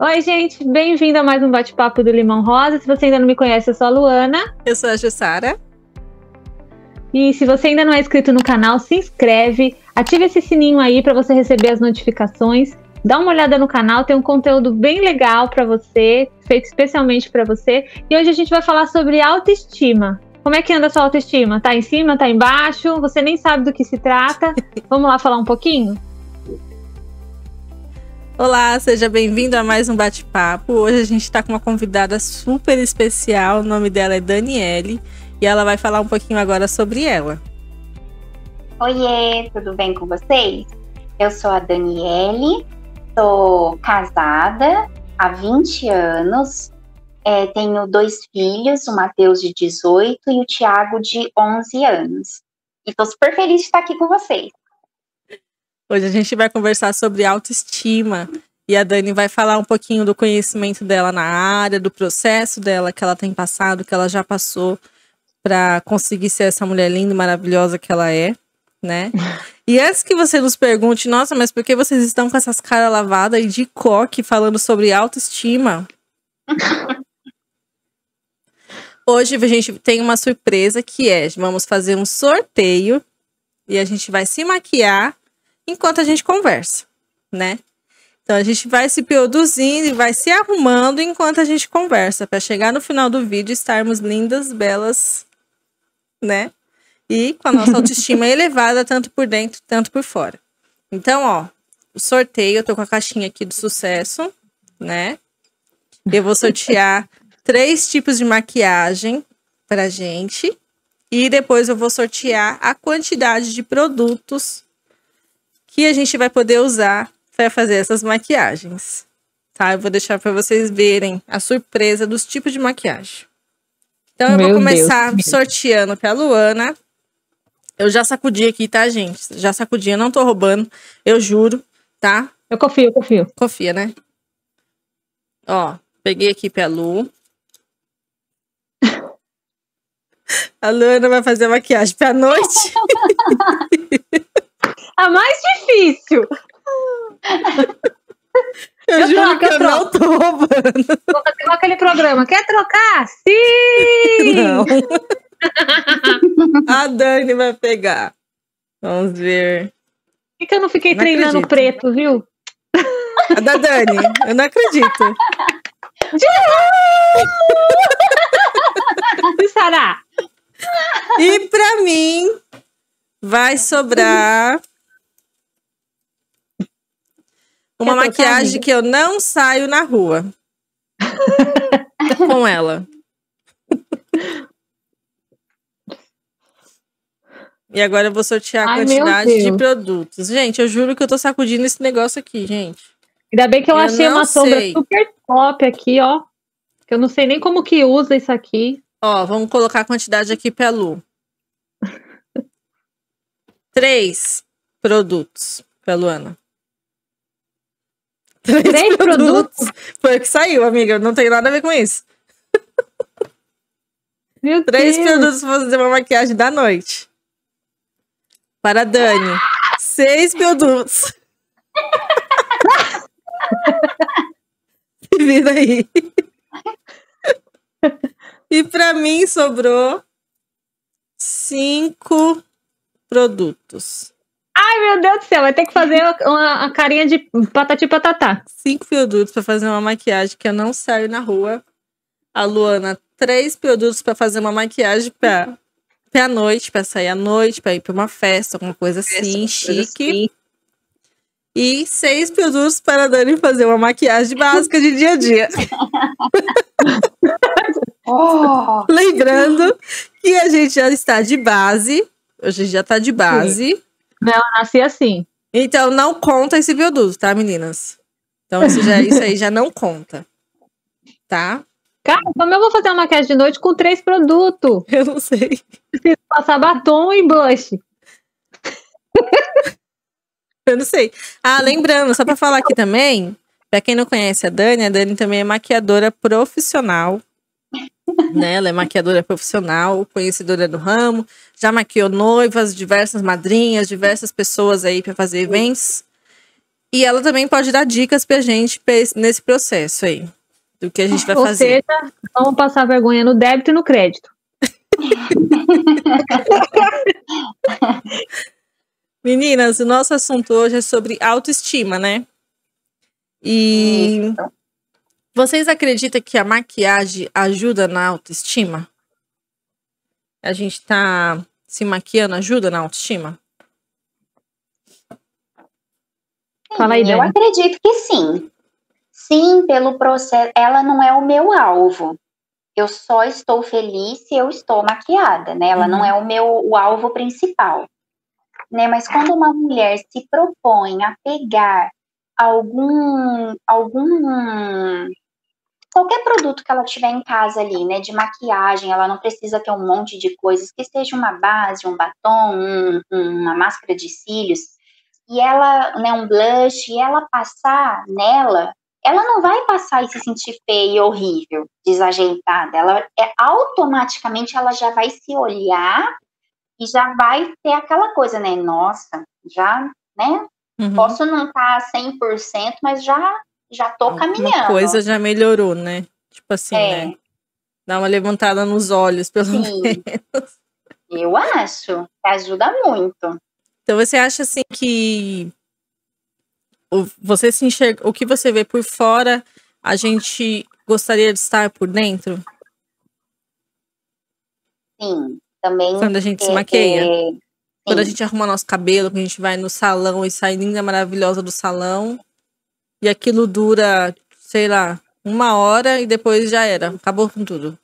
Oi, gente, bem-vindo a mais um bate-papo do Limão Rosa. Se você ainda não me conhece, eu sou a Luana. Eu sou a Jussara. E se você ainda não é inscrito no canal, se inscreve, ative esse sininho aí para você receber as notificações. Dá uma olhada no canal, tem um conteúdo bem legal para você, feito especialmente para você. E hoje a gente vai falar sobre autoestima. Como é que anda a sua autoestima? Tá em cima, tá embaixo? Você nem sabe do que se trata? Vamos lá falar um pouquinho? Olá, seja bem-vindo a mais um bate-papo. Hoje a gente está com uma convidada super especial. O nome dela é Daniele e ela vai falar um pouquinho agora sobre ela. Oiê, tudo bem com vocês? Eu sou a Daniele, sou casada há 20 anos, é, tenho dois filhos, o Matheus de 18 e o Tiago de 11 anos. E estou super feliz de estar aqui com vocês. Hoje a gente vai conversar sobre autoestima e a Dani vai falar um pouquinho do conhecimento dela na área, do processo dela que ela tem passado, que ela já passou para conseguir ser essa mulher linda e maravilhosa que ela é, né? E antes que você nos pergunte, nossa, mas por que vocês estão com essas caras lavadas e de coque falando sobre autoestima? Hoje a gente tem uma surpresa que é, vamos fazer um sorteio e a gente vai se maquiar enquanto a gente conversa, né? Então a gente vai se produzindo e vai se arrumando enquanto a gente conversa, para chegar no final do vídeo estarmos lindas, belas, né? E com a nossa autoestima elevada, tanto por dentro, tanto por fora. Então, ó, o sorteio, eu tô com a caixinha aqui do sucesso, né? Eu vou sortear três tipos de maquiagem pra gente. E depois eu vou sortear a quantidade de produtos que a gente vai poder usar para fazer essas maquiagens. Tá? Eu vou deixar para vocês verem a surpresa dos tipos de maquiagem. Então eu Meu vou começar Deus. sorteando para Luana. Eu já sacudi aqui, tá, gente? Já sacudi, eu não tô roubando, eu juro, tá? Eu confio, eu confio. Confia, né? Ó, peguei aqui pra Lu. A Luana vai fazer maquiagem pra noite. A mais difícil. Eu, eu juro troco, que eu, eu não tô roubando. Vou fazer aquele programa. Quer trocar? Sim! Não. A Dani vai pegar. Vamos ver. Por que, eu não fiquei não treinando acredito. preto, viu? A da Dani. Eu não acredito. e Sará? E pra mim, vai sobrar uma maquiagem que eu não saio na rua com ela. E agora eu vou sortear a Ai, quantidade de produtos. Gente, eu juro que eu tô sacudindo esse negócio aqui, gente. Ainda bem que eu, eu achei uma sei. sombra super top aqui, ó. Que eu não sei nem como que usa isso aqui. Ó, vamos colocar a quantidade aqui pra Lu. Três produtos pra Luana. Três, Três produtos? produtos? Foi o que saiu, amiga. Não tem nada a ver com isso. Meu Três Deus. produtos pra fazer uma maquiagem da noite. Para Dani. Seis produtos. Se vira aí. E para mim sobrou cinco produtos. Ai, meu Deus do céu, vai ter que fazer uma, uma carinha de patati patatá. Cinco produtos para fazer uma maquiagem que eu não saio na rua. A Luana, três produtos para fazer uma maquiagem para pra noite, para sair à noite, para ir para uma festa, alguma coisa assim, chique. Assim. E seis produtos para a Dani fazer uma maquiagem básica de dia a dia. oh. Lembrando que a gente já está de base. A gente já está de base. Sim. Não, eu nasci assim. Então não conta esse produto, tá, meninas? Então isso, já, isso aí já não conta. Tá? Cara, como eu vou fazer uma maquiagem de noite com três produtos? Eu não sei. Preciso passar batom e blush. eu não sei. Ah, lembrando, só para falar aqui também, para quem não conhece a Dani, a Dani também é maquiadora profissional né? Ela é maquiadora profissional, conhecedora do ramo, já maquiou noivas, diversas madrinhas, diversas pessoas aí para fazer eventos. E ela também pode dar dicas pra gente nesse processo aí. Do que a gente vai Ou fazer. seja, vamos passar vergonha no débito e no crédito. Meninas, o nosso assunto hoje é sobre autoestima, né? E. vocês acreditam que a maquiagem ajuda na autoestima? A gente tá se maquiando ajuda na autoestima? Fala aí, eu Dani. acredito que sim. Sim, pelo processo. Ela não é o meu alvo. Eu só estou feliz se eu estou maquiada, né? Ela não é o meu o alvo principal. Né? Mas quando uma mulher se propõe a pegar algum algum qualquer produto que ela tiver em casa ali, né, de maquiagem, ela não precisa ter um monte de coisas, que seja uma base, um batom, um- uma máscara de cílios, e ela, né, um blush, e ela passar nela, ela não vai passar e se sentir feia e horrível, desajeitada. Ela é automaticamente ela já vai se olhar e já vai ter aquela coisa, né? Nossa, já, né? Uhum. Posso não estar 100%, mas já já tô caminhando. Uma coisa já melhorou, né? Tipo assim, É. né? Dá uma levantada nos olhos, pelo Sim. menos. Eu acho ajuda muito. Então você acha assim que você se enxerga, o que você vê por fora, a gente gostaria de estar por dentro Sim, também. quando a gente se é, maqueia? é, Quando a gente arruma nosso cabelo, que a gente vai no salão e sai linda, maravilhosa do salão. E aquilo dura, sei lá, uma hora e depois já era. Acabou com tudo.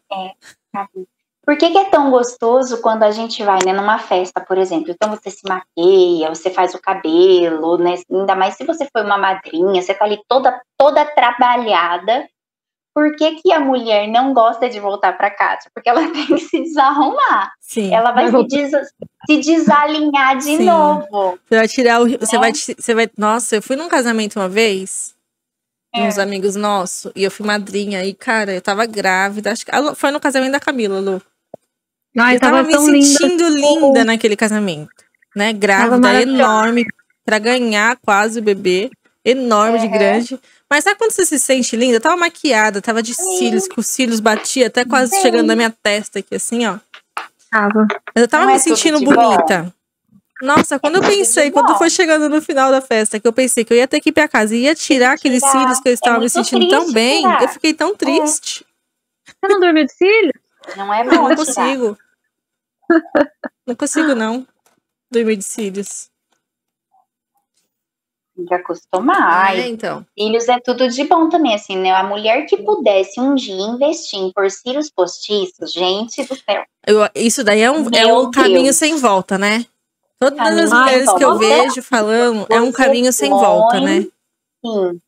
Por que, que é tão gostoso quando a gente vai né, numa festa, por exemplo? Então você se maqueia, você faz o cabelo, né? Ainda mais se você foi uma madrinha, você tá ali toda, toda trabalhada. Por que, que a mulher não gosta de voltar para casa? Porque ela tem que se desarrumar. Sim. Ela vai se, des- se desalinhar de Sim. novo. Você vai tirar o. Você Né? vai, ti- você vai. Nossa, eu fui num casamento uma vez. De É. uns amigos nossos. E eu fui madrinha. E, cara, eu tava grávida. Acho que. a Lu- Foi no casamento da Camila, Lu. Ai, eu tava, tava, me tão linda. sentindo linda naquele casamento. Né? Grávida, enorme. Pra ganhar quase o bebê. Enorme de Uhum. grande. Mas sabe quando você se sente linda? Eu tava maquiada, tava de cílios, que os cílios batia até quase Sim. chegando na minha testa aqui, assim, ó. Tava. Mas eu tava Não me é sentindo bonita. Nossa, quando eu pensei, quando bom. foi chegando no final da festa, que eu pensei que eu ia ter que ir pra casa e ia tirar aqueles tirar. cílios que eu estava me muito sentindo tão bem, tirar. eu fiquei tão triste. Você não dormiu de cílio? Não é Eu bom não tirar. consigo. Não consigo, não. Dormir de cílios. Tem que acostumar. É, então. Cílios é tudo de bom também, assim, né? A mulher que pudesse um dia investir em pôr cílios postiços, gente do céu. Eu- isso daí é um, é um caminho sem volta, né? Todas Caminho as mulheres que eu vejo falando, é um caminho sem põe- volta, né? Sim.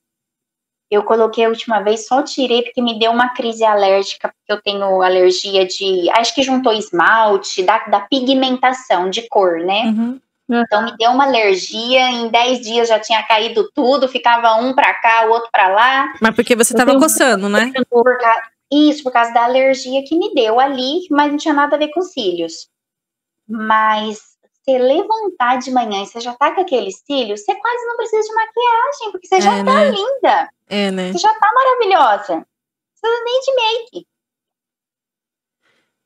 Eu coloquei a última vez, só tirei porque me deu uma crise alérgica, porque eu tenho alergia de. Acho que juntou esmalte, da, da pigmentação de cor, né? Uhum. Então me deu uma alergia, em 10 dias já tinha caído tudo, ficava um pra cá, o outro pra lá. Mas porque você Eu tava tenho- coçando, né? Por ca- Isso, por causa da alergia que me deu ali, mas não tinha nada a ver com cílios. Mas você levantar de manhã e você já tá com aqueles cílios, você quase não precisa de maquiagem, porque você já É, tá né? linda, É, né? você já tá maravilhosa. Não precisa nem de make.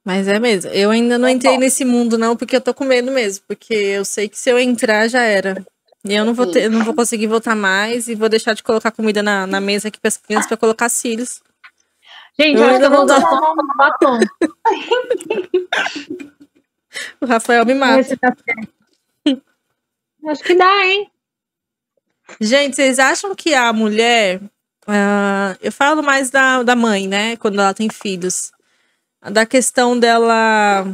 Mas é mesmo. Eu ainda não É entrei nesse mundo, não, porque eu tô com medo mesmo. Porque eu sei que se eu entrar, já era. E eu não vou ter, não vou conseguir voltar mais e vou deixar de colocar comida na, na mesa aqui para as crianças para colocar cílios. Gente, Eu ainda que eu vou só um batom. O Rafael me mata. Tá. Acho que dá, hein? Gente, vocês acham que a mulher. ah, eu falo mais da, da mãe, né? Quando ela tem filhos. Da questão dela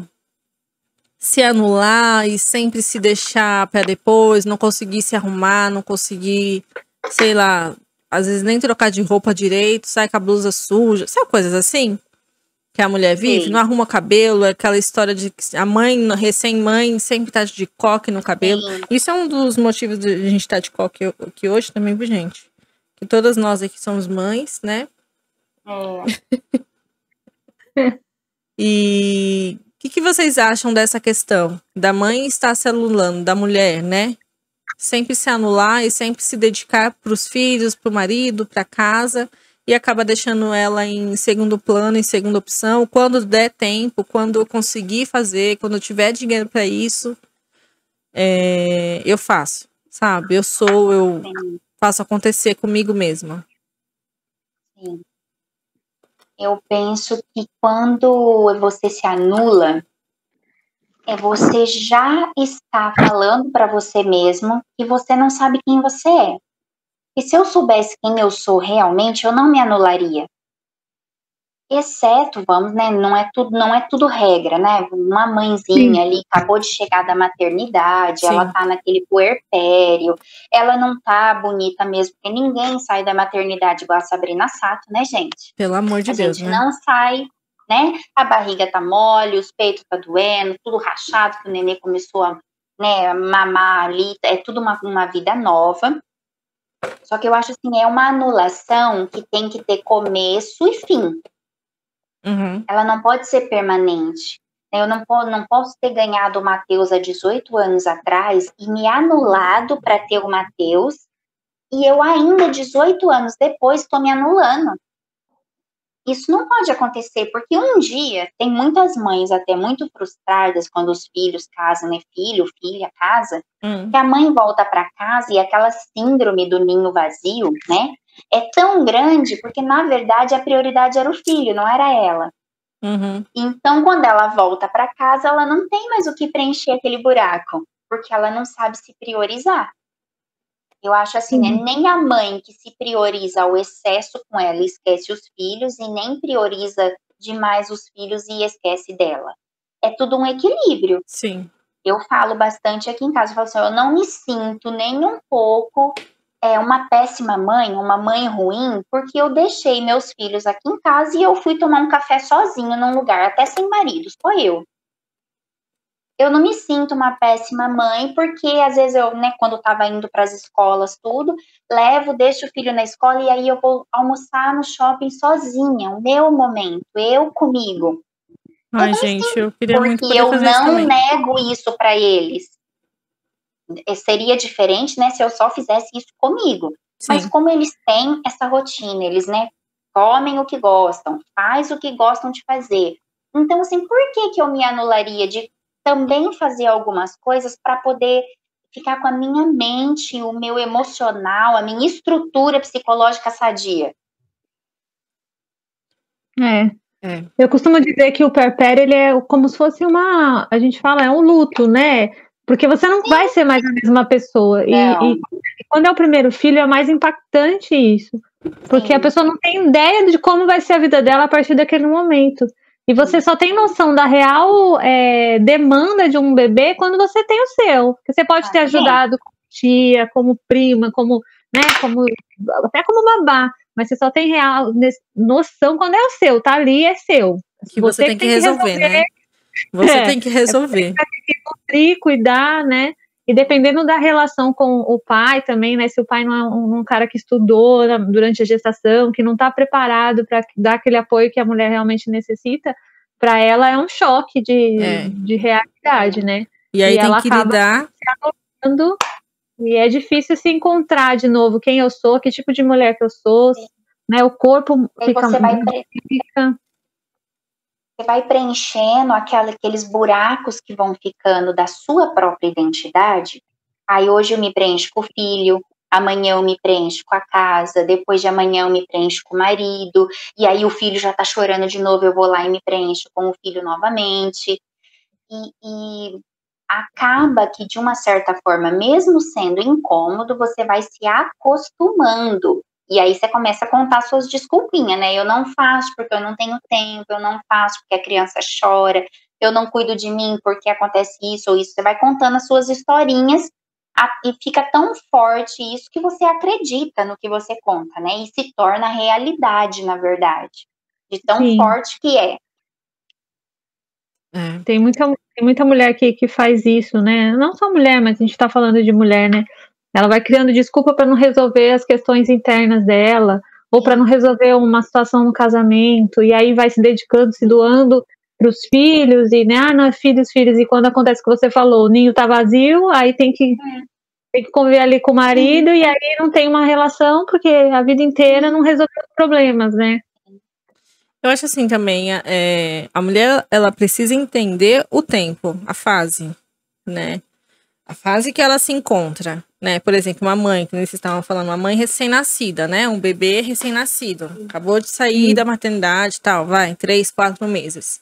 se anular e sempre se deixar para depois, não conseguir se arrumar, não conseguir, sei lá, às vezes nem trocar de roupa direito, sai com a blusa suja, sabe coisas assim? Que a mulher vive, Sim. não arruma cabelo, é aquela história de que a mãe, recém-mãe, sempre tá de coque no cabelo. Sim. Isso é um dos motivos de a gente estar de coque aqui hoje também, viu, gente? Que todas nós aqui somos mães, né? É. E o que, que vocês acham dessa questão da mãe estar se anulando, da mulher, né? sempre se anular e sempre se dedicar para os filhos, para o marido, para casa e acaba deixando ela em segundo plano, em segunda opção. Quando der tempo, quando eu conseguir fazer, quando eu tiver dinheiro para isso, é, eu faço, sabe? Eu sou, eu faço acontecer comigo mesma. Sim. Eu penso que quando você se anula, é você já está falando para você mesmo que você não sabe quem você é. E se eu soubesse quem eu sou realmente, eu não me anularia. Exceto, vamos, né? Não é tudo, não é tudo regra, né? Uma mãezinha Sim. ali acabou de chegar da maternidade, Sim. ela tá naquele puerpério, ela não tá bonita mesmo, porque ninguém sai da maternidade igual a Sabrina Sato, né, gente? Pelo amor de a Deus, gente né? não sai né? A barriga tá mole, os peitos tá doendo, tudo rachado, que o nenê começou a né, mamar ali, é tudo uma, uma vida nova. Só que eu acho assim, é uma anulação que tem que ter começo e fim. Uhum. Ela não pode ser permanente. Eu não, não posso ter ganhado o Mateus há 18 anos atrás e me anulado para ter o Mateus, e eu ainda, 18 anos depois, estou me anulando. Isso não pode acontecer, porque um dia tem muitas mães até muito frustradas quando os filhos casam, né? Filho, filha casa, hum. que a mãe volta para casa e aquela síndrome do ninho vazio, né? É tão grande porque, na verdade, a prioridade era o filho, não era ela. Uhum. Então, quando ela volta para casa, ela não tem mais o que preencher aquele buraco, porque ela não sabe se priorizar. Eu acho assim, né? Nem a mãe que se prioriza ao excesso com ela esquece os filhos e nem prioriza demais os filhos e esquece dela. É tudo um equilíbrio. Sim. Eu falo bastante aqui em casa, eu falo assim, eu não me sinto nem um pouco é, uma péssima mãe, uma mãe ruim, porque eu deixei meus filhos aqui em casa e eu fui tomar um café sozinho num lugar, até sem marido, só eu eu não me sinto uma péssima mãe, porque às vezes eu, né, quando estava indo para as escolas, tudo, levo, deixo o filho na escola e aí eu vou almoçar no shopping sozinha, o meu momento, eu comigo. Ai, eu gente, eu queria muito Porque eu não nego isso para eles. É, seria diferente, né, se eu só fizesse isso comigo. Sim. Mas como eles têm essa rotina, eles, né, comem o que gostam, faz o que gostam de fazer. Então, assim, por que que eu me anularia de também fazer algumas coisas para poder ficar com a minha mente, o meu emocional, a minha estrutura psicológica sadia. É. é. Eu costumo dizer que o perpério ele é como se fosse uma, a gente fala, é um luto, né? Porque você não Sim. vai ser mais a mesma pessoa. E, e, quando é o primeiro filho, é mais impactante isso. Porque Sim. a pessoa não tem ideia de como vai ser a vida dela a partir daquele momento. E você só tem noção da real é, demanda de um bebê quando você tem o seu. Porque você pode ter ajudado como tia, como prima, como, né, como até como babá, mas você só tem real noção quando é o seu, tá ali é seu. Que você, você tem, que, tem resolver, que resolver, né? Você é, tem que resolver. É tem que nutrir, cuidar, né? E dependendo da relação com o pai também, né? Se o pai não é um, um cara que estudou durante a gestação, que não está preparado para dar aquele apoio que a mulher realmente necessita, para ela é um choque de, é. de realidade, né? E aí e tem que lidar. e é difícil se encontrar de novo quem eu sou, que tipo de mulher que eu sou, né? O corpo fica, você vai, fica você vai preenchendo aquela, aqueles buracos que vão ficando da sua própria identidade. Aí hoje eu me preencho com o filho, amanhã eu me preencho com a casa, depois de amanhã eu me preencho com o marido, e aí o filho já tá chorando de novo, eu vou lá e me preencho com o filho novamente. E, e acaba que, de uma certa forma, mesmo sendo incômodo, você vai se acostumando e aí você começa a contar suas desculpinhas, né? Eu não faço porque eu não tenho tempo, eu não faço porque a criança chora, eu não cuido de mim porque acontece isso ou isso. Você vai contando as suas historinhas e fica tão forte isso que você acredita no que você conta, né? E se torna realidade, na verdade, de tão Sim. forte que é. é. Tem muita, tem muita mulher que, que faz isso, né? Não só mulher, mas a gente tá falando de mulher, né? Ela vai criando desculpa para não resolver as questões internas dela, ou para não resolver uma situação no casamento, e aí vai se dedicando, se doando para os filhos, e né, ah, não, filhos, filhos, e quando acontece o que você falou, o ninho tá vazio, aí tem que tem que conviver ali com o marido e aí não tem uma relação porque a vida inteira não resolveu os problemas, né? Eu acho assim também, é, a mulher ela precisa entender o tempo, a fase, né? A fase que ela se encontra, né? Por exemplo, uma mãe, que vocês estavam falando, uma mãe recém-nascida, né? Um bebê recém-nascido, acabou de sair da maternidade, tal, vai, três, quatro meses.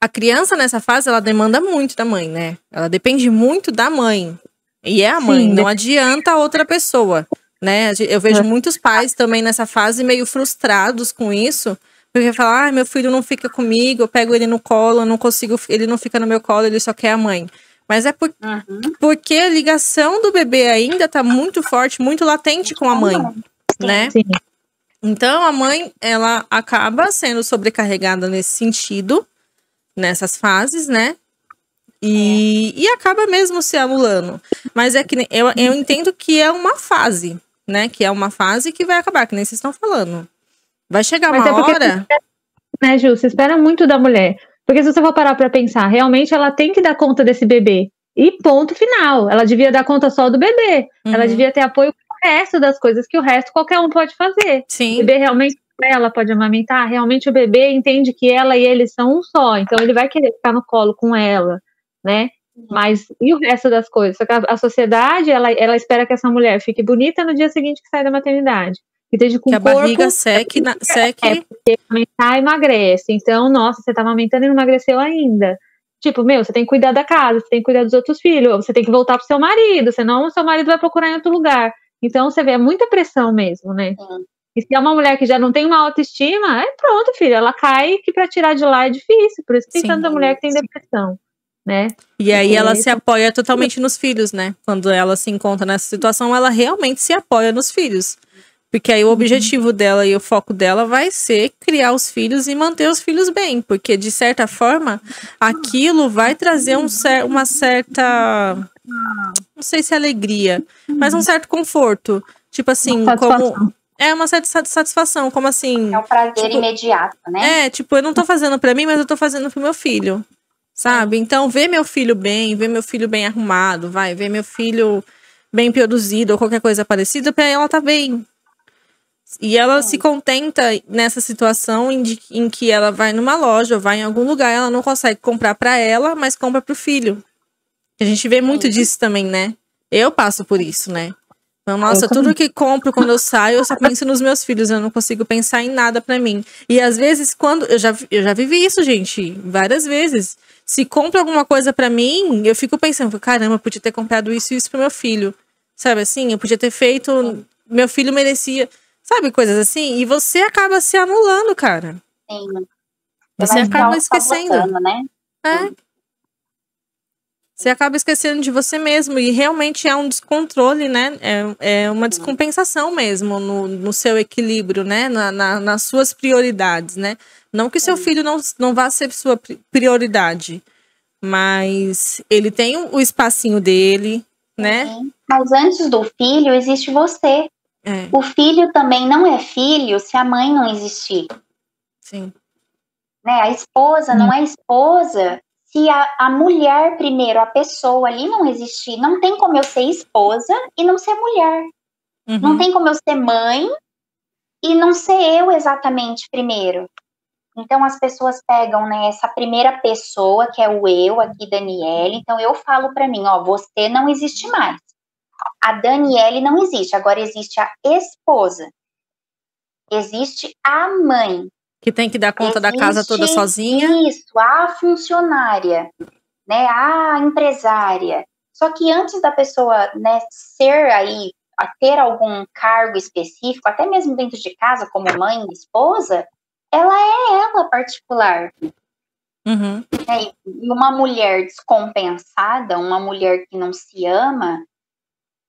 A criança nessa fase ela demanda muito da mãe, né? Ela depende muito da mãe. E é a mãe, Sim, não adianta outra pessoa, né? Eu vejo é. muitos pais também nessa fase meio frustrados com isso, porque falam, ah, meu filho não fica comigo, eu pego ele no colo, eu não consigo, ele não fica no meu colo, ele só quer a mãe. Mas é por, uhum. porque a ligação do bebê ainda está muito forte, muito latente com a mãe, né? Sim. Então a mãe, ela acaba sendo sobrecarregada nesse sentido, nessas fases, né? E, é. e acaba mesmo se anulando. Mas é que eu, eu entendo que é uma fase, né? Que é uma fase que vai acabar, que nem vocês estão falando. Vai chegar Mas uma é hora. né, Ju? Você espera muito da mulher. Porque se você for parar para pensar, realmente ela tem que dar conta desse bebê. E ponto final. Ela devia dar conta só do bebê. Uhum. Ela devia ter apoio com o resto das coisas que o resto qualquer um pode fazer. Sim. O bebê realmente ela pode amamentar, realmente o bebê entende que ela e ele são um só, então ele vai querer ficar no colo com ela, né? Uhum. Mas e o resto das coisas? Só que a, a, sociedade, ela, ela espera que essa mulher fique bonita no dia seguinte que sai da maternidade. Que, esteja com que a corpo, barriga seque, na, seque. É, porque amamentar emagrece. Então, nossa, você tá amamentando e não emagreceu ainda. Tipo, meu, você tem que cuidar da casa, você tem que cuidar dos outros filhos, você tem que voltar pro seu marido, senão o seu marido vai procurar em outro lugar. Então, você vê, é muita pressão mesmo, né? E se é uma mulher que já não tem uma autoestima, é pronto, filha, ela cai que para tirar de lá é difícil. Por isso que tem Sim, tanta mulher que tem depressão, né? E aí ela se apoia totalmente nos filhos, né? Quando ela se encontra nessa situação, ela realmente se apoia nos filhos. Porque aí o uhum. objetivo dela e o foco dela vai ser criar os filhos e manter os filhos bem. Porque, de certa forma, aquilo vai trazer um cer uma certa. Não sei se é alegria, mas um certo conforto. Tipo assim, como. É uma certa satisfação, como assim. É um prazer tipo, imediato, né? É, tipo, eu não tô fazendo para mim, mas eu tô fazendo pro meu filho. Sabe? Então, ver meu filho bem, ver meu filho bem arrumado, vai, ver meu filho bem produzido ou qualquer coisa parecida, pra ela tá bem. E ela se contenta nessa situação em, de, em, que ela vai numa loja ou vai em algum lugar, ela não consegue comprar para ela, mas compra pro filho. A gente vê muito disso também, né? Eu passo por isso, né? Então, nossa, tudo que compro quando eu saio, eu só penso nos meus filhos, eu não consigo pensar em nada para mim. E às vezes, quando. Eu já, eu já vivi isso, gente, várias vezes. Se compra alguma coisa para mim, eu fico pensando, caramba, eu podia ter comprado isso e isso pro meu filho. Sabe assim? Eu podia ter feito. Meu filho merecia. Sabe, coisas assim? E você acaba se anulando, cara. Sim. Você acaba esquecendo. Né? É. Você acaba esquecendo de você mesmo. E realmente é um descontrole, né? É, é uma descompensação mesmo no, no seu equilíbrio, né? Na, na, nas suas prioridades, né? Não que seu filho não, não vá ser sua prioridade, mas ele tem o espacinho dele, né? Mas antes do filho existe você. É. O filho também não é filho se a mãe não existir. Sim. Né? A esposa não é esposa se a, a mulher, primeiro, a pessoa ali não existir. Não tem como eu ser esposa e não ser mulher. Uhum. Não tem como eu ser mãe e não ser eu exatamente primeiro. Então as pessoas pegam né, essa primeira pessoa, que é o eu, aqui, Daniela. Então eu falo para mim, ó, você não existe mais. A Daniele não existe, agora existe a esposa. Existe a mãe. Que tem que dar conta existe, da casa toda sozinha. Isso, a funcionária, né, a empresária. Só que antes da pessoa né, ser aí, a ter algum cargo específico, até mesmo dentro de casa, como mãe esposa, ela é ela particular. Uhum. É, e uma mulher descompensada, uma mulher que não se ama,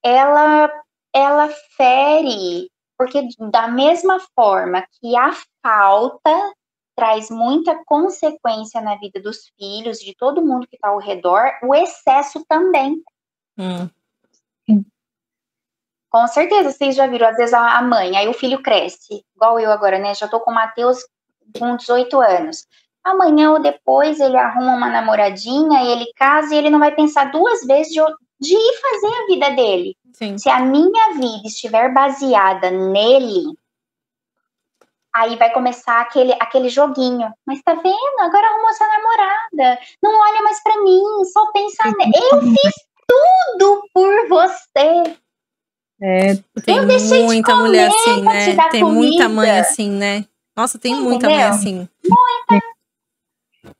ela, ela fere, porque da mesma forma que a falta traz muita consequência na vida dos filhos, de todo mundo que está ao redor, o excesso também. Hum. Com certeza, vocês já viram, às vezes, a mãe, aí o filho cresce, igual eu agora, né? Já tô com o Matheus com 18 anos. Amanhã ou depois ele arruma uma namoradinha, ele casa e ele não vai pensar duas vezes de, de ir fazer a vida dele. Sim. Se a minha vida estiver baseada nele, aí vai começar aquele, aquele joguinho. Mas tá vendo? Agora arrumou sua namorada. Não olha mais para mim, só pensa nele. Eu fiz tudo por você. É, Tem Eu deixei de muita comer mulher assim, né? Tem muita comida. mãe assim, né? Nossa, tem muita Entendeu? mãe assim. Muita.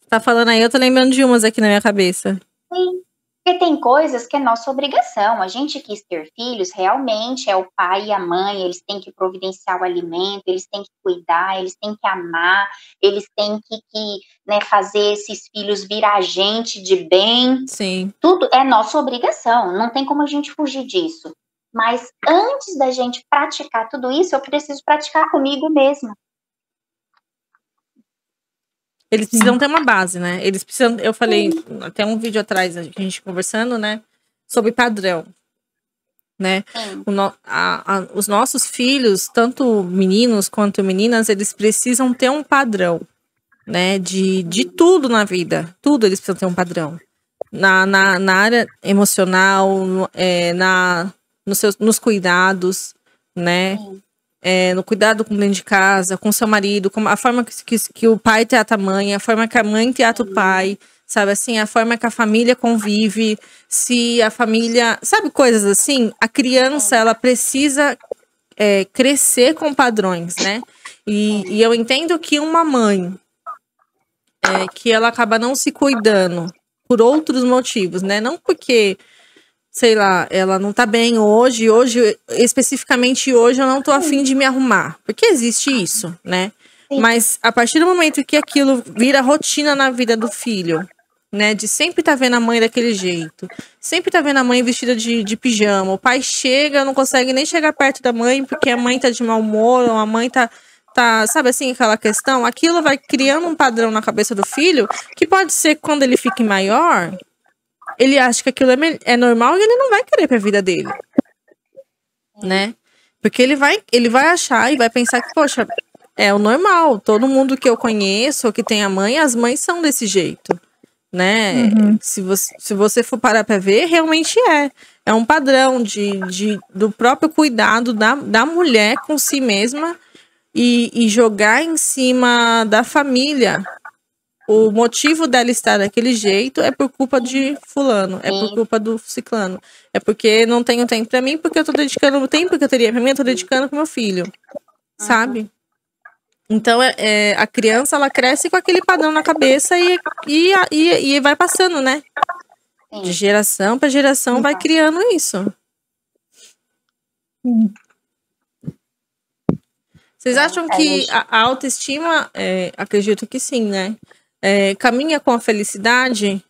Tá falando aí, eu tô lembrando de umas aqui na minha cabeça. Sim. Porque tem coisas que é nossa obrigação. A gente quis ter filhos, realmente é o pai e a mãe, eles têm que providenciar o alimento, eles têm que cuidar, eles têm que amar, eles têm que, que né, fazer esses filhos virar gente de bem. Sim. Tudo é nossa obrigação, não tem como a gente fugir disso. Mas antes da gente praticar tudo isso, eu preciso praticar comigo mesma. Eles precisam ter uma base, né? Eles precisam. Eu falei até um vídeo atrás, a gente conversando, né? Sobre padrão. Né? No- a- a- os nossos filhos, tanto meninos quanto meninas, eles precisam ter um padrão, né? De, de tudo na vida. Tudo eles precisam ter um padrão. Na, na, na área emocional, no- é, na, nos, seus, nos cuidados, né? Sim. É, no cuidado com dentro de casa, com seu marido, com a forma que, que, que o pai trata a mãe, a forma que a mãe trata o pai, sabe assim, a forma que a família convive, se a família, sabe coisas assim, a criança ela precisa é, crescer com padrões, né? E, e eu entendo que uma mãe é, que ela acaba não se cuidando por outros motivos, né? Não porque sei lá, ela não tá bem hoje, hoje, especificamente hoje, eu não tô afim de me arrumar. Porque existe isso, né? Sim. Mas a partir do momento que aquilo vira rotina na vida do filho, né? De sempre tá vendo a mãe daquele jeito, sempre tá vendo a mãe vestida de, de pijama, o pai chega, não consegue nem chegar perto da mãe porque a mãe tá de mau humor, ou a mãe tá. Tá, sabe assim, aquela questão? Aquilo vai criando um padrão na cabeça do filho que pode ser quando ele fique maior, ele acha que aquilo é, é normal e ele não vai querer pra vida dele. Né? Porque ele vai, ele vai achar e vai pensar que, poxa, é o normal. Todo mundo que eu conheço ou que tem a mãe, as mães são desse jeito. Né? Uhum. Se, você, se você for parar pra ver, realmente é. É um padrão de, de, do próprio cuidado da, da mulher com si mesma e, e jogar em cima da família o motivo dela estar daquele jeito é por culpa de fulano, é por culpa do ciclano. É porque não tenho tempo pra mim, porque eu tô dedicando o tempo que eu teria pra mim, eu tô dedicando pro meu filho. Sabe? Então, é, é, a criança, ela cresce com aquele padrão na cabeça e, e, e, e vai passando, né? De geração pra geração vai criando isso. Vocês É, acham aí que a autoestima, é, acredito que sim, né? É, caminha com a felicidade?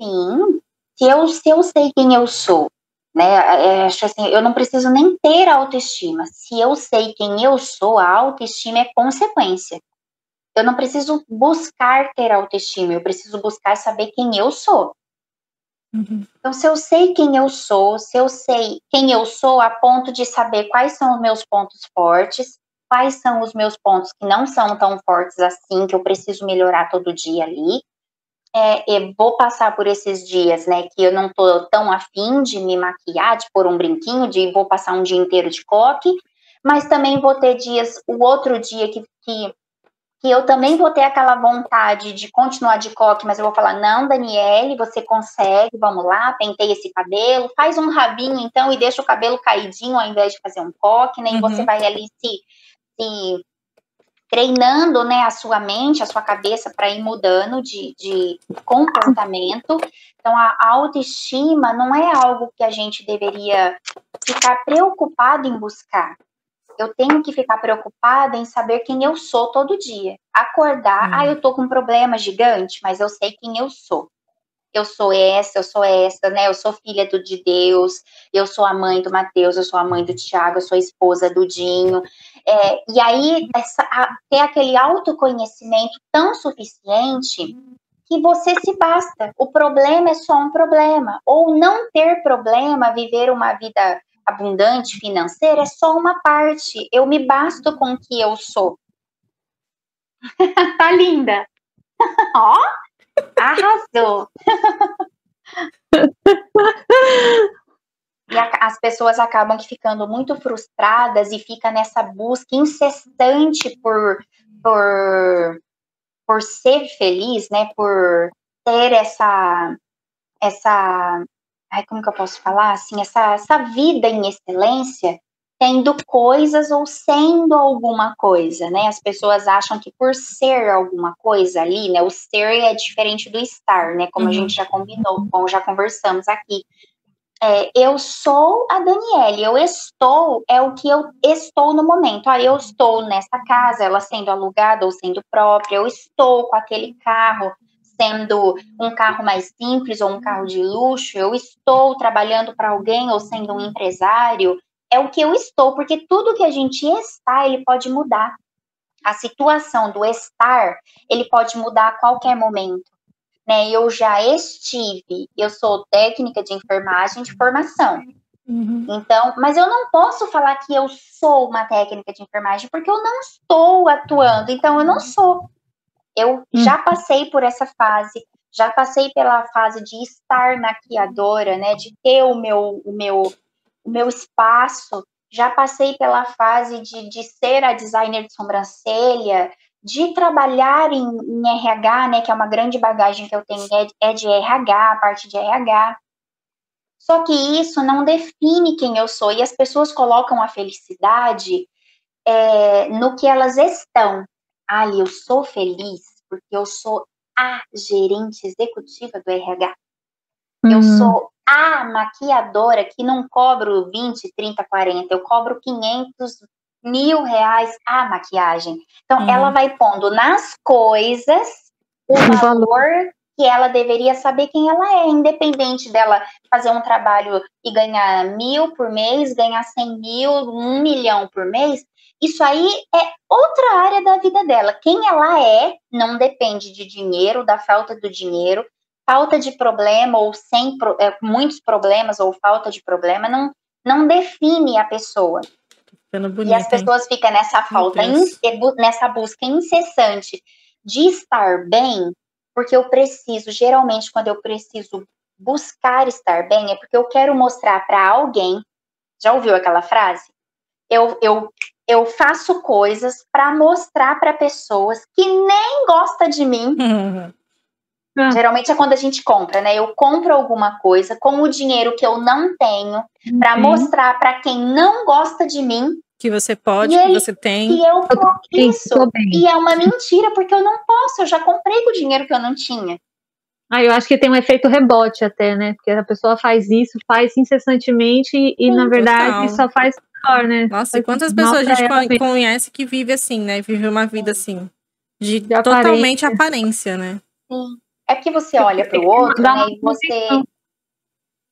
Sim. Se eu, se eu sei quem eu sou, né? é, acho assim, eu não preciso nem ter autoestima. Se eu sei quem eu sou, a autoestima é consequência. Eu não preciso buscar ter autoestima, eu preciso buscar saber quem eu sou. Então, se eu sei quem eu sou, se eu sei quem eu sou a ponto de saber quais são os meus pontos fortes, quais são os meus pontos que não são tão fortes assim, que eu preciso melhorar todo dia ali, é, eu vou passar por esses dias, né, que eu não tô tão afim de me maquiar, de pôr um brinquinho, de vou passar um dia inteiro de coque, mas também vou ter dias, o outro dia que, que, que eu também vou ter aquela vontade de continuar de coque, mas eu vou falar, não, Daniele, você consegue, vamos lá, pentei esse cabelo, faz um rabinho então e deixa o cabelo caidinho ao invés de fazer um coque, né, e Uhum. você vai ali se, se treinando, né, a sua mente, a sua cabeça para ir mudando de, de comportamento. Então, a autoestima não é algo que a gente deveria ficar preocupado em buscar. Eu tenho que ficar preocupada em saber quem eu sou todo dia. Acordar, Hum. ah, eu tô com um problema gigante, mas eu sei quem eu sou. Eu sou essa, eu sou essa, né? Eu sou filha do, de Deus, eu sou a mãe do Mateus, eu sou a mãe do Tiago, eu sou a esposa do Dinho. É, e aí, essa, a- ter aquele autoconhecimento tão suficiente que você se basta. O problema é só um problema. Ou não ter problema, viver uma vida abundante financeira, é só uma parte. Eu me basto com o que eu sou. tá linda. Ó, arrasou. E a, as pessoas acabam ficando muito frustradas e fica nessa busca incessante por, por, por ser feliz, né? Por ter essa essa ai, como que eu posso falar assim, essa, essa vida em excelência, tendo coisas ou sendo alguma coisa, né? As pessoas acham que por ser alguma coisa ali, né? O ser é diferente do estar, né? Como uhum. a gente já combinou, como já conversamos aqui é, eu sou a Daniele, eu estou, é o que eu estou no momento. Ah, eu estou nessa casa, ela sendo alugada ou sendo própria, eu estou com aquele carro, sendo um carro mais simples ou um carro de luxo, eu estou trabalhando para alguém ou sendo um empresário, é o que eu estou, porque tudo que a gente está, ele pode mudar. A situação do estar, ele pode mudar a qualquer momento né? Eu já estive, eu sou técnica de enfermagem de formação. Uhum. Então, mas eu não posso falar que eu sou uma técnica de enfermagem porque eu não estou atuando. Então, eu não sou. Eu uhum. já passei por essa fase, já passei pela fase de estar maquiadora, né? De ter o meu, o meu, meu espaço. Já passei pela fase de, de ser a designer de sobrancelha, de trabalhar em, em, RH, né, que é uma grande bagagem que eu tenho, é, é de RH, a parte de RH. Só que isso não define quem eu sou, e as pessoas colocam a felicidade é, no que elas estão. Ah, eu sou feliz porque eu sou a gerente executiva do RH. Uhum. Eu sou a maquiadora que não cobro 20, 30, 40, eu cobro 500 mil reais a maquiagem. Então, uhum. ela vai pondo nas coisas o valor que ela deveria saber quem ela é, independente dela fazer um trabalho e ganhar mil por mês, ganhar cem mil, um milhão por mês. Isso aí é outra área da vida dela. Quem ela é não depende de dinheiro, da falta do dinheiro, falta de problema ou sem é, muitos problemas ou falta de problema não, não define a pessoa. Bonito, e as pessoas hein? ficam nessa falta, nessa busca incessante de estar bem, porque eu preciso, geralmente, quando eu preciso buscar estar bem, é porque eu quero mostrar para alguém. Já ouviu aquela frase? Eu, eu, eu faço coisas para mostrar para pessoas que nem gostam de mim. Uhum. Geralmente é quando a gente compra, né? Eu compro alguma coisa com o dinheiro que eu não tenho uhum. para mostrar para quem não gosta de mim que você pode, que você tem. E eu isso. E é uma mentira porque eu não posso. Eu já comprei com o dinheiro que eu não tinha. Ah, eu acho que tem um efeito rebote até, né? Porque a pessoa faz isso, faz incessantemente e, Sim, na verdade, total. só faz pior, né? Nossa, faz e quantas pessoas a gente conhece que vive assim, né? Vive uma vida assim, de, de totalmente aparência. aparência, né? Sim. É que você olha para o outro, né? E você.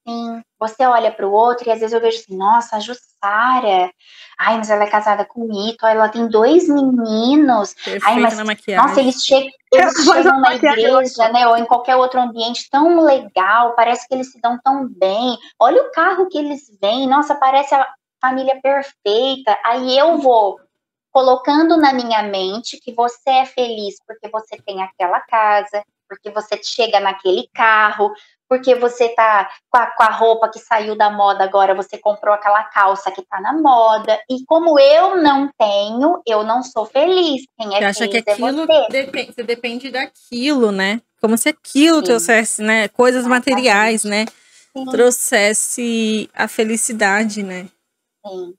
Sim, você olha para o outro e às vezes eu vejo assim, nossa, a Jussara, ai, mas ela é casada com o Ito, ela tem dois meninos, ai, mas, nossa, eles, che eles chegam na igreja, né, ou em qualquer outro ambiente tão legal, parece que eles se dão tão bem, olha o carro que eles vêm, nossa, parece a família perfeita, aí eu vou colocando na minha mente que você é feliz porque você tem aquela casa, porque você chega naquele carro, porque você tá com a, com a, roupa que saiu da moda agora, você comprou aquela calça que tá na moda. E como eu não tenho, eu não sou feliz. Quem é você acha que é aquilo é você. Depende, você depende daquilo, né? Como se aquilo Sim. trouxesse, né? Coisas Exatamente. materiais, né? Sim. Trouxesse a felicidade, né? Sim.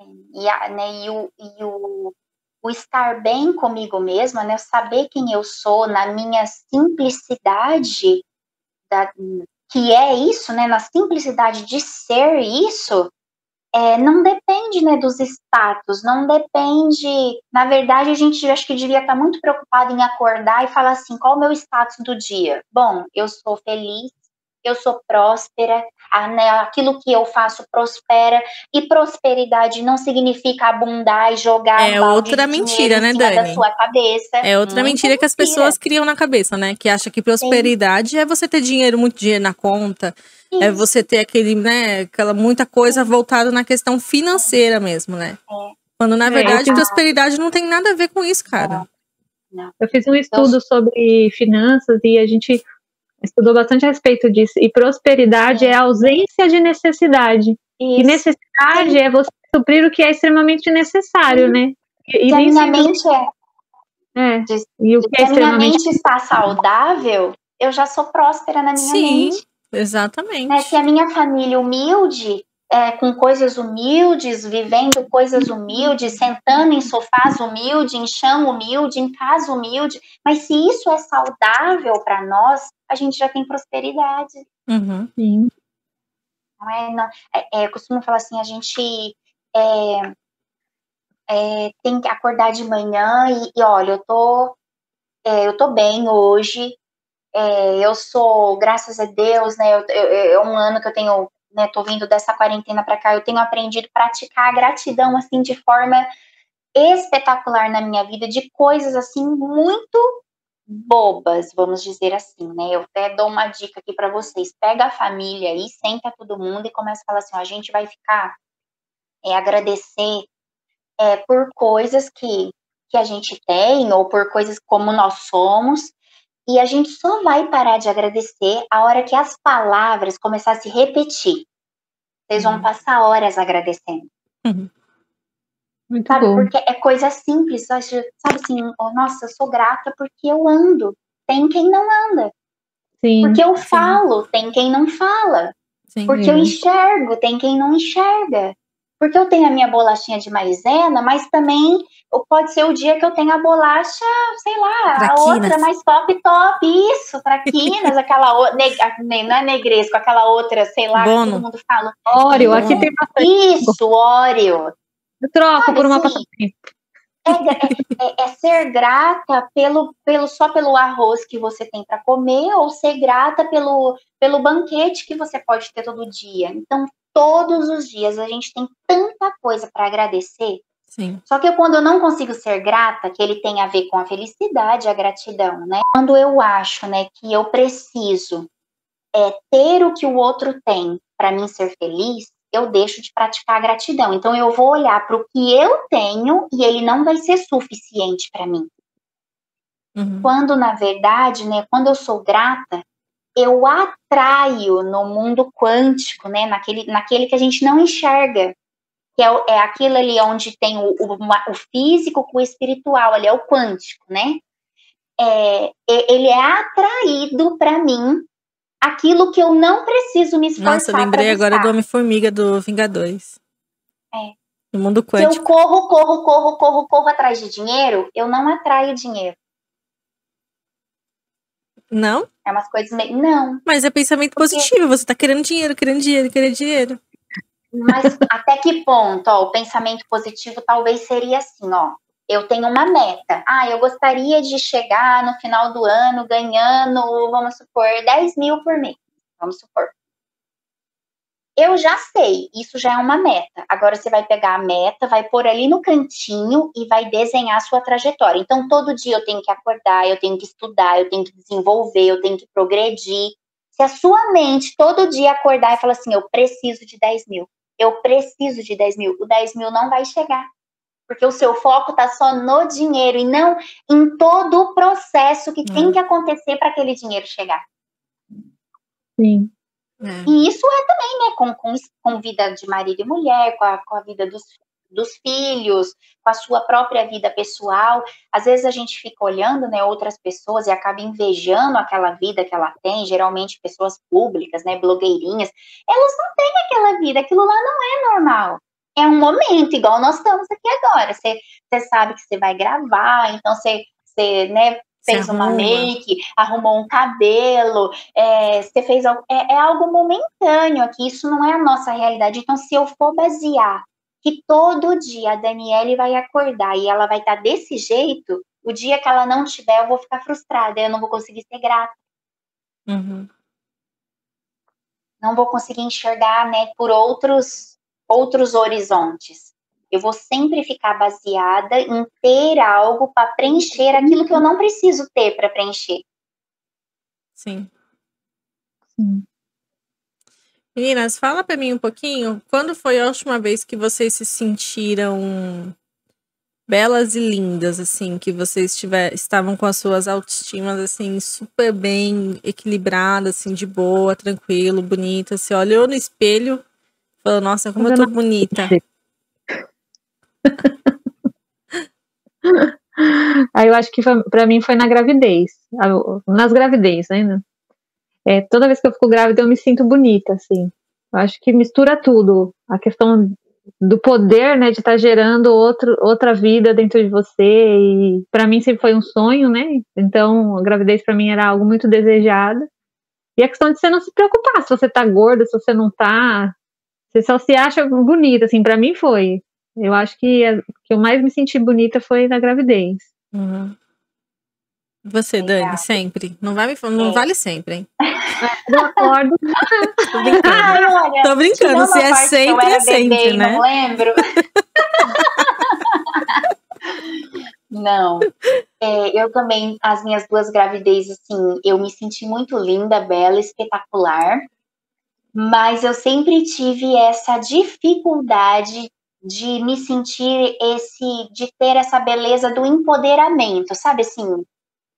Sim. E, a, né, e, o, e o, o estar bem comigo mesma, né? Saber quem eu sou na minha simplicidade da, que é isso, né, na simplicidade de ser isso, é, não depende né, dos status, não depende. Na verdade, a gente acho que devia estar muito preocupado em acordar e falar assim: qual o meu status do dia? Bom, eu sou feliz, eu sou próspera, a, né, aquilo que eu faço prospera, e prosperidade não significa abundar e jogar É outra mentira, né, Dani? Da sua cabeça. É outra mentira que as pessoas criam na cabeça, né? Que acha que prosperidade Sim. é você ter dinheiro, muito dinheiro na conta, é Isso. é você ter aquele, né, aquela muita coisa voltada na questão financeira mesmo, né? É. Quando na é, verdade é, prosperidade não tem nada a ver com isso, cara. Não. Eu fiz um estudo então, sobre finanças e a gente estudou bastante a respeito disso. E prosperidade é a ausência de necessidade. Isso. E necessidade é você suprir o que é extremamente necessário, Sim. né? E, e a minha mente é. é. De, e o que é extremamente... minha mente está saudável, eu já sou próspera na minha Sim, mente. Exatamente. É, se a minha família humilde, é, com coisas humildes, vivendo coisas humildes, sentando em sofás humildes, em chão humilde, em casa humilde, mas se isso é saudável para nós, a gente já tem prosperidade. Uhum. Sim. Não é, não, é, é, eu costumo falar assim, a gente é, é, tem que acordar de manhã e, e olha, eu tô, é, eu tô bem hoje, é, eu sou, graças a Deus, né, eu, eu, é um ano que eu tenho, né, tô vindo dessa quarentena para cá, eu tenho aprendido a praticar a gratidão, assim, de forma espetacular na minha vida, de coisas, assim, muito bobas, vamos dizer assim, né? Eu até dou uma dica aqui para vocês. Pega a família aí, senta todo mundo e começa a falar assim: ó, a gente vai ficar é, agradecer é, por coisas que, que a gente tem ou por coisas como nós somos. E a gente só vai parar de agradecer a hora que as palavras começar a se repetir. Vocês vão uhum. passar horas agradecendo. Uhum. Muito sabe? Bom. Porque é coisa simples. Sabe assim, oh, nossa, eu sou grata porque eu ando. Tem quem não anda. Sim, porque eu sim. falo, tem quem não fala. Sim, porque eu enxergo, tem quem não enxerga. Porque eu tenho a minha bolachinha de maisena, mas também pode ser o dia que eu tenho a bolacha, sei lá, Traquinas. a outra mais top, top. Isso, traquinas, aquela outra, não é negresco, aquela outra, sei lá, Bono. que todo mundo fala. Óleo, aqui tem bastante. Isso, óleo. Eu troco Sabe por uma assim, passatempo. É, é- é- é ser grata pelo, pelo só pelo arroz que você tem para comer ou ser grata pelo, pelo banquete que você pode ter todo dia. Então, todos os dias a gente tem tanta coisa para agradecer. Sim. Só que quando eu não consigo ser grata, que ele tem a ver com a felicidade, a gratidão, né? Quando eu acho, né, que eu preciso é, ter o que o outro tem para mim ser feliz, eu deixo de praticar a gratidão. Então eu vou olhar para o que eu tenho e ele não vai ser suficiente para mim. Uhum. Quando na verdade, né, quando eu sou grata, eu atraio no mundo quântico, né, naquele, naquele que a gente não enxerga, que é, é aquilo ali onde tem o, o, o físico com o espiritual, ali é o quântico, né? É, ele é atraído para mim aquilo que eu não preciso me esforçar. Nossa, eu lembrei agora do. Homem-Formiga do Vingadores. É. No mundo Se quântico. eu corro, corro, corro, corro, corro atrás de dinheiro, eu não atraio dinheiro. Não? É umas coisas meio. Não. Mas é pensamento Porque- positivo. Você tá querendo dinheiro, querendo dinheiro, querendo dinheiro. Mas até que ponto, ó, o pensamento positivo talvez seria assim, ó. Eu tenho uma meta. Ah, eu gostaria de chegar no final do ano ganhando, vamos supor, 10 mil por mês. Vamos supor. Eu já sei, isso já é uma meta. Agora você vai pegar a meta, vai pôr ali no cantinho e vai desenhar a sua trajetória. Então, todo dia eu tenho que acordar, eu tenho que estudar, eu tenho que desenvolver, eu tenho que progredir. Se a sua mente todo dia acordar e falar assim, eu preciso de 10 mil, eu preciso de 10 mil, o 10 mil não vai chegar. Porque o seu foco está só no dinheiro e não em todo o processo que tem Hum. que acontecer para aquele dinheiro chegar. Sim. É. E isso é também, né, com, com, com vida de marido e mulher, com a, com a vida dos, dos filhos, com a sua própria vida pessoal. Às vezes a gente fica olhando, né, outras pessoas e acaba invejando aquela vida que ela tem, geralmente pessoas públicas, né, blogueirinhas. Elas não têm aquela vida, aquilo lá não é normal. É um momento, igual nós estamos aqui agora. Você, sabe que você vai gravar, então você né, Se fez uma make, arrumou um cabelo, é, você fez algo, é, é algo momentâneo aqui, isso não é a nossa realidade. Então, se eu for basear que todo dia a Daniele vai acordar e ela vai estar desse jeito, o dia que ela não tiver, eu vou ficar frustrada, eu não vou conseguir ser grata, Uhum. não vou conseguir enxergar, né, por outros outros horizontes. Eu vou sempre ficar baseada em ter algo para preencher aquilo que eu não preciso ter para preencher. Sim. Sim. Meninas, fala pra mim um pouquinho. Quando foi a última vez que vocês se sentiram belas e lindas, assim, que vocês tiver, estavam com as suas autoestimas, assim, super bem equilibradas, assim, de boa, tranquilo, bonita. Você olhou no espelho e falou, nossa, como eu tô bonita. Aí eu acho que para mim foi na gravidez, nas gravidez ainda. Né? É, toda vez que eu fico grávida eu me sinto bonita, assim. Eu acho que mistura tudo. A questão do poder, né, de estar tá gerando outro, outra vida dentro de você. E para mim sempre foi um sonho, né? Então a gravidez para mim era algo muito desejado. E a questão de você não se preocupar se você tá gorda, se você não tá. Você só se acha bonita, assim, para mim foi. Eu acho que a que eu mais me senti bonita foi na gravidez. Uhum. Você, Dani, sempre. Não, vai me, não é. vale sempre, hein? Eu acordo. Tô brincando. Ai, olha, Tô brincando. Se é sempre, é sempre, bebê, né? Não lembro. não. É, eu também, as minhas duas gravidezes, assim, eu me senti muito linda, bela, espetacular. Mas eu sempre tive essa dificuldade de me sentir esse, de ter essa beleza do empoderamento, sabe assim,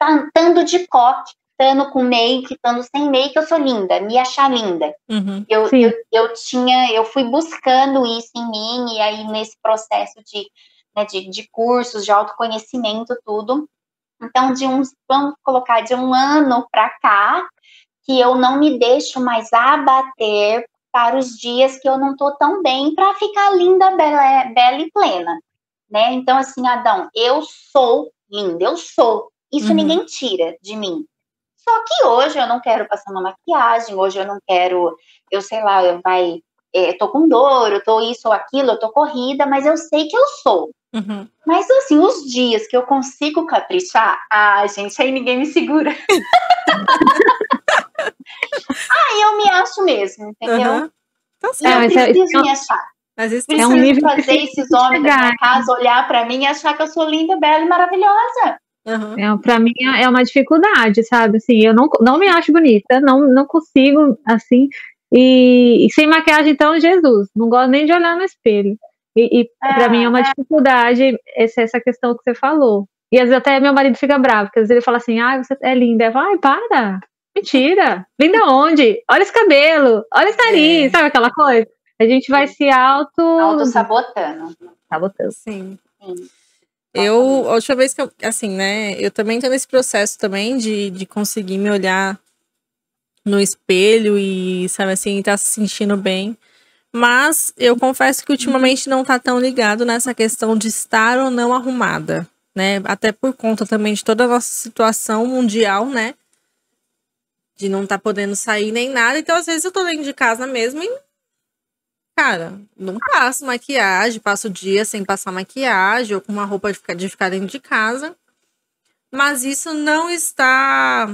estando de coque, estando com make, estando sem make, eu sou linda, me achar linda. Uhum, eu, eu, eu, tinha, eu fui buscando isso em mim, e aí nesse processo de, né, de, de cursos, de autoconhecimento, tudo. Então, de uns, vamos colocar, de um ano para cá, que eu não me deixo mais abater para os dias que eu não tô tão bem para ficar linda, bela, bela e plena, né? Então assim, Adão, eu sou linda, eu sou. Isso uhum. ninguém tira de mim. Só que hoje eu não quero passar uma maquiagem, hoje eu não quero, eu sei lá, eu vai, é, tô com dor, eu tô isso ou aquilo, eu tô corrida, mas eu sei que eu sou. Uhum. Mas assim, os dias que eu consigo caprichar, ah, gente, aí ninguém me segura. Aí eu me acho mesmo, entendeu? Uhum. Então, não é, preciso é, me achar. Mas isso preciso é um nível fazer esses homens da minha casa olhar para mim e achar que eu sou linda, bela e maravilhosa. Uhum. É, para mim é uma dificuldade, sabe? Assim, eu não, não me acho bonita, não, não consigo, assim. E, e sem maquiagem, então, Jesus, não gosto nem de olhar no espelho. E, e é, para mim é uma é. dificuldade essa, essa questão que você falou. E às vezes até meu marido fica bravo, porque às vezes ele fala assim, ah, você é linda. Eu falo, ai, para, Mentira! Linda onde? Olha esse cabelo, olha esse nariz, é. sabe aquela coisa? A gente vai se auto. Auto-sabotando. Sabotando. Sim. Sim. Eu, a última vez que eu, assim, né, eu também tô nesse processo também de, de conseguir me olhar no espelho e, sabe assim, tá se sentindo bem. Mas eu confesso que ultimamente não tá tão ligado nessa questão de estar ou não arrumada, né? Até por conta também de toda a nossa situação mundial, né? De não estar tá podendo sair nem nada. Então, às vezes, eu tô dentro de casa mesmo e. Cara, não passo maquiagem, passo o dia sem passar maquiagem ou com uma roupa de ficar, de ficar dentro de casa. Mas isso não está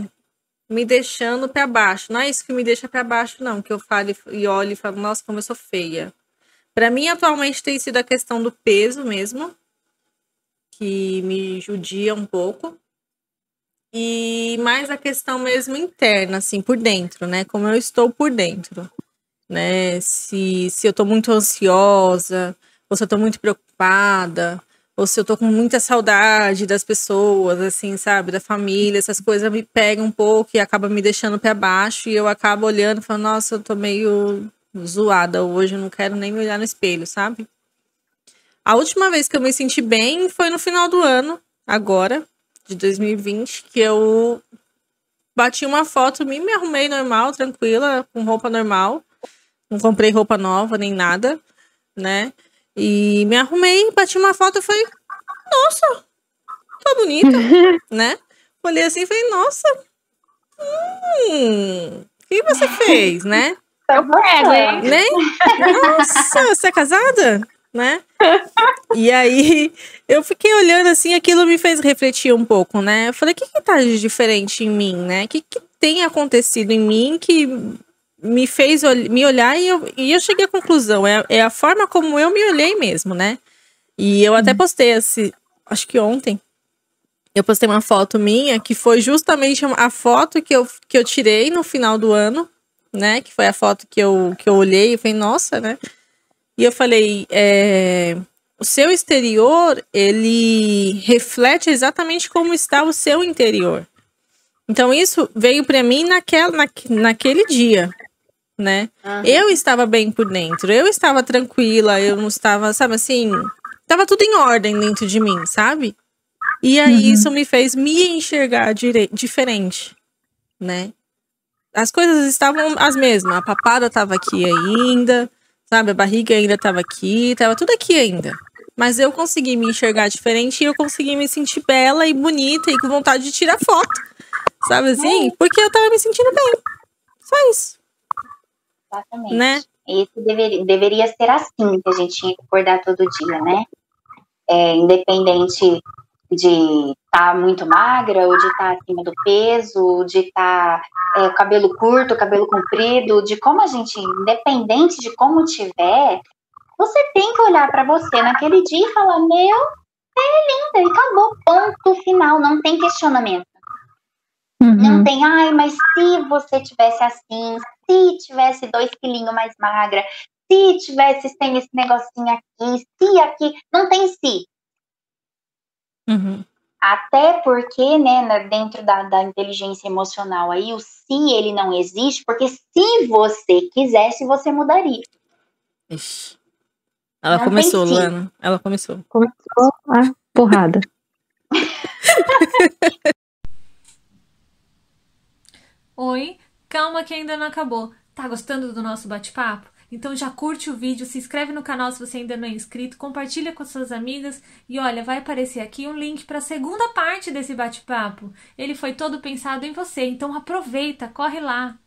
me deixando para baixo. Não é isso que me deixa para baixo, não. Que eu fale e olhe e falo, nossa, como eu sou feia. Para mim, atualmente, tem sido a questão do peso mesmo, que me judia um pouco e mais a questão mesmo interna, assim, por dentro, né? Como eu estou por dentro, né? Se, se eu estou muito ansiosa, ou se eu estou muito preocupada, ou se eu estou com muita saudade das pessoas, assim, sabe? Da família, essas coisas me pegam um pouco e acabam me deixando para baixo e eu acabo olhando e falando, nossa, eu tô meio zoada hoje, eu não quero nem me olhar no espelho, sabe? A última vez que eu me senti bem foi no final do ano, agora, de 2020, que eu bati uma foto, me, me arrumei normal, tranquila, com roupa normal. Não comprei roupa nova nem nada, né? E me arrumei, bati uma foto e falei, nossa, tá bonita, né? Olhei assim e falei, nossa, hum, o que você fez, né? Tá bom? Né? Nossa, você é casada? Né? e aí eu fiquei olhando assim, aquilo me fez refletir um pouco, né? Eu falei, o que, que tá de diferente em mim, né? O que, que tem acontecido em mim que me fez me olhar e eu, e eu cheguei à conclusão, é, é a forma como eu me olhei mesmo, né? E eu até uhum. postei esse, acho que ontem, eu postei uma foto minha que foi justamente a foto que eu, que eu tirei no final do ano, né? Que foi a foto que eu, que eu olhei e falei, nossa, né? E eu falei, é, o seu exterior, ele reflete exatamente como está o seu interior. Então, isso veio para mim naquela, na, naquele dia, né? Uhum. Eu estava bem por dentro, eu estava tranquila, eu não estava, sabe assim, estava tudo em ordem dentro de mim, sabe? E aí uhum. isso me fez me enxergar diferente, né? As coisas estavam as mesmas, a papada estava aqui ainda, sabe? A barriga ainda estava aqui, estava tudo aqui ainda. Mas eu consegui me enxergar diferente e eu consegui me sentir bela e bonita e com vontade de tirar foto. Sabe assim? Porque eu tava me sentindo bem. Só isso. Exatamente. Né? Isso deveria, deveria ser assim que a gente tinha que acordar todo dia, né? É, independente de estar tá muito magra, ou de estar tá acima do peso, de estar tá, é, cabelo curto, cabelo comprido, de como a gente, independente de como tiver, você tem que olhar para você naquele dia e falar: Meu, é linda, e acabou, ponto final, não tem questionamento. Uhum. Não tem, ai, mas se você tivesse assim, se tivesse dois quilinhos mais magra, se tivesse sem esse negocinho aqui, se aqui, não tem se. Uhum. Até porque, né, dentro da, da inteligência emocional aí, o se ele não existe, porque se você quisesse, você mudaria. Ixi. Ela não começou, Lana. Ela começou. Começou a porrada. Oi, calma que ainda não acabou. Tá gostando do nosso bate-papo? Então já curte o vídeo, se inscreve no canal se você ainda não é inscrito, compartilha com suas amigas e olha, vai aparecer aqui um link para a segunda parte desse bate-papo. Ele foi todo pensado em você, então aproveita, corre lá.